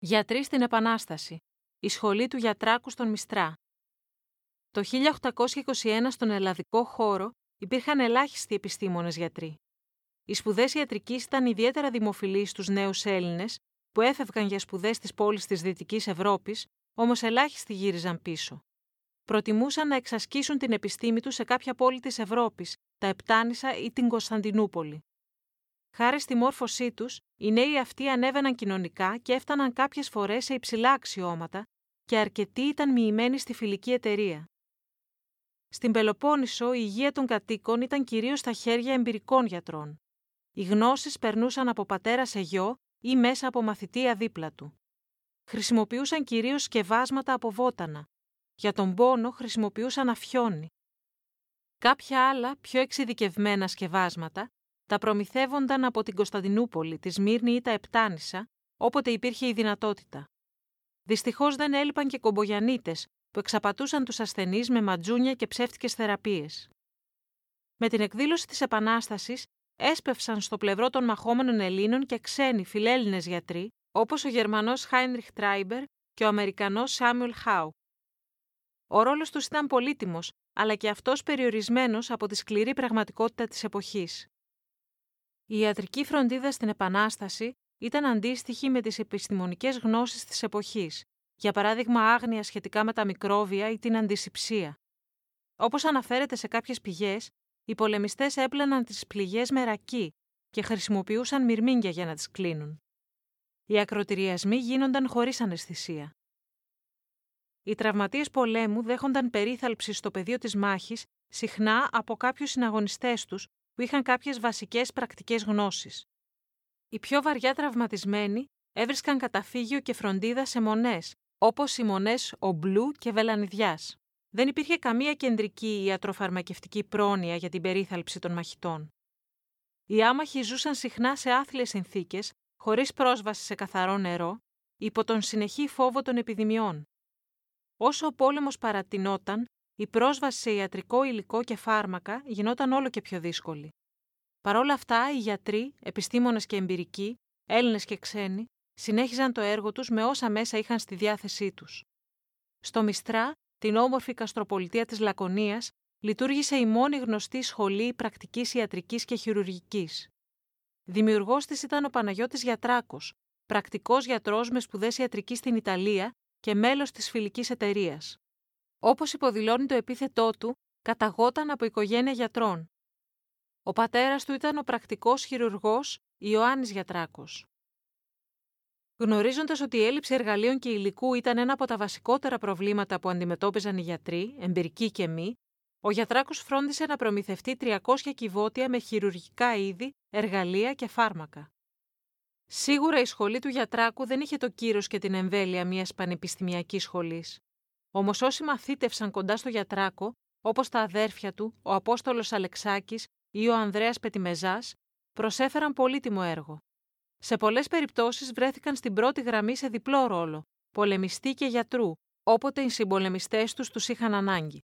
Γιατροί στην Επανάσταση. Η σχολή του Γιατράκου στον Μιστρά. Το 1821 στον ελλαδικό χώρο υπήρχαν ελάχιστοι επιστήμονες γιατροί. Οι σπουδές ιατρικής ήταν ιδιαίτερα δημοφιλείς στους νέους Έλληνες που έφευγαν για σπουδές στι πόλει της Δυτικής Ευρώπης, όμως ελάχιστοι γύριζαν πίσω. Προτιμούσαν να εξασκήσουν την επιστήμη τους σε κάποια πόλη της Ευρώπης, τα Επτάνησα ή την Κωνσταντινούπολη. Χάρη στη μόρφωσή τους, οι νέοι αυτοί ανέβαιναν κοινωνικά και έφταναν κάποιες φορές σε υψηλά αξιώματα και αρκετοί ήταν μοιημένοι στη φιλική εταιρεία. Στην Πελοπόννησο, η υγεία των κατοίκων ήταν κυρίως στα χέρια εμπειρικών γιατρών. Οι γνώσεις περνούσαν από πατέρα σε γιο ή μέσα από μαθητεία δίπλα του. Χρησιμοποιούσαν κυρίως σκευάσματα από βότανα. Για τον πόνο χρησιμοποιούσαν αφιόνι. Κάποια άλλα, πιο εξειδικευμένα σκευάσματα τα προμηθεύονταν από την Κωνσταντινούπολη, τη Σμύρνη ή τα Επτάνησα, όποτε υπήρχε η δυνατότητα. Δυστυχώς δεν έλειπαν και κομπογιανίτες που εξαπατούσαν τους ασθενείς με ματζούνια και ψεύτικες θεραπείες. Με την εκδήλωση της Επανάστασης έσπευσαν στο πλευρό των μαχόμενων Ελλήνων και ξένοι φιλέλληνες γιατροί, όπως ο Γερμανός Χάινριχ Τράιμπερ και ο Αμερικανός Σάμιουλ Χάου. Ο ρόλος τους ήταν πολύτιμος, αλλά και αυτός περιορισμένος από τη σκληρή πραγματικότητα της εποχής. Η ιατρική φροντίδα στην Επανάσταση ήταν αντίστοιχη με τις επιστημονικές γνώσεις της εποχής, για παράδειγμα άγνοια σχετικά με τα μικρόβια ή την αντισηψία. Όπως αναφέρεται σε κάποιες πηγές, οι πολεμιστές έπλαιναν τις πληγές με ρακί και χρησιμοποιούσαν μυρμήγκια για να τις κλείνουν. Οι ακροτηριασμοί γίνονταν χωρίς αναισθησία. Οι τραυματίες πολέμου δέχονταν περίθαλψη στο πεδίο της μάχης συχνά από κάποιους συναγωνιστές τους που είχαν κάποιες βασικές πρακτικές γνώσεις. Οι πιο βαριά τραυματισμένοι έβρισκαν καταφύγιο και φροντίδα σε μονές, όπως οι μονές Ομπλού και Βελανιδιάς. Δεν υπήρχε καμία κεντρική ιατροφαρμακευτική πρόνοια για την περίθαλψη των μαχητών. Οι άμαχοι ζούσαν συχνά σε άθλιες συνθήκες, χωρίς πρόσβαση σε καθαρό νερό, υπό τον συνεχή φόβο των επιδημιών. Όσο ο πόλεμος παρατηνόταν, η πρόσβαση σε ιατρικό υλικό και φάρμακα γινόταν όλο και πιο δύσκολη. Παρ' όλα αυτά, οι γιατροί, επιστήμονες και εμπειρικοί, Έλληνες και ξένοι, συνέχιζαν το έργο τους με όσα μέσα είχαν στη διάθεσή τους. Στο Μιστρά, την όμορφη καστροπολιτεία της Λακωνίας, λειτουργήσε η μόνη γνωστή σχολή πρακτικής ιατρικής και χειρουργικής. Δημιουργός της ήταν ο Παναγιώτης Γιατράκος, πρακτικός γιατρός με σπουδές ιατρική στην Ιταλία και μέλος της φιλικής εταιρείας. Όπως υποδηλώνει το επίθετό του, καταγόταν από οικογένεια γιατρών. Ο πατέρας του ήταν ο πρακτικός χειρουργός Ιωάννης Γιατράκος. Γνωρίζοντας ότι η έλλειψη εργαλείων και υλικού ήταν ένα από τα βασικότερα προβλήματα που αντιμετώπιζαν οι γιατροί, εμπειρικοί και μη, ο Γιατράκος φρόντισε να προμηθευτεί 300 κυβότια με χειρουργικά είδη, εργαλεία και φάρμακα. Σίγουρα η σχολή του Γιατράκου δεν είχε το κύρος και την εμβέλεια μιας πανεπιστημιακής σχολής. Όμως όσοι μαθήτευσαν κοντά στο Γιατράκο, όπως τα αδέρφια του, ο Απόστολος Αλεξάκης ή ο Ανδρέας Πετιμεζάς, προσέφεραν πολύτιμο έργο. Σε πολλές περιπτώσεις βρέθηκαν στην πρώτη γραμμή σε διπλό ρόλο, πολεμιστή και γιατρού, όποτε οι συμπολεμιστές τους τους είχαν ανάγκη.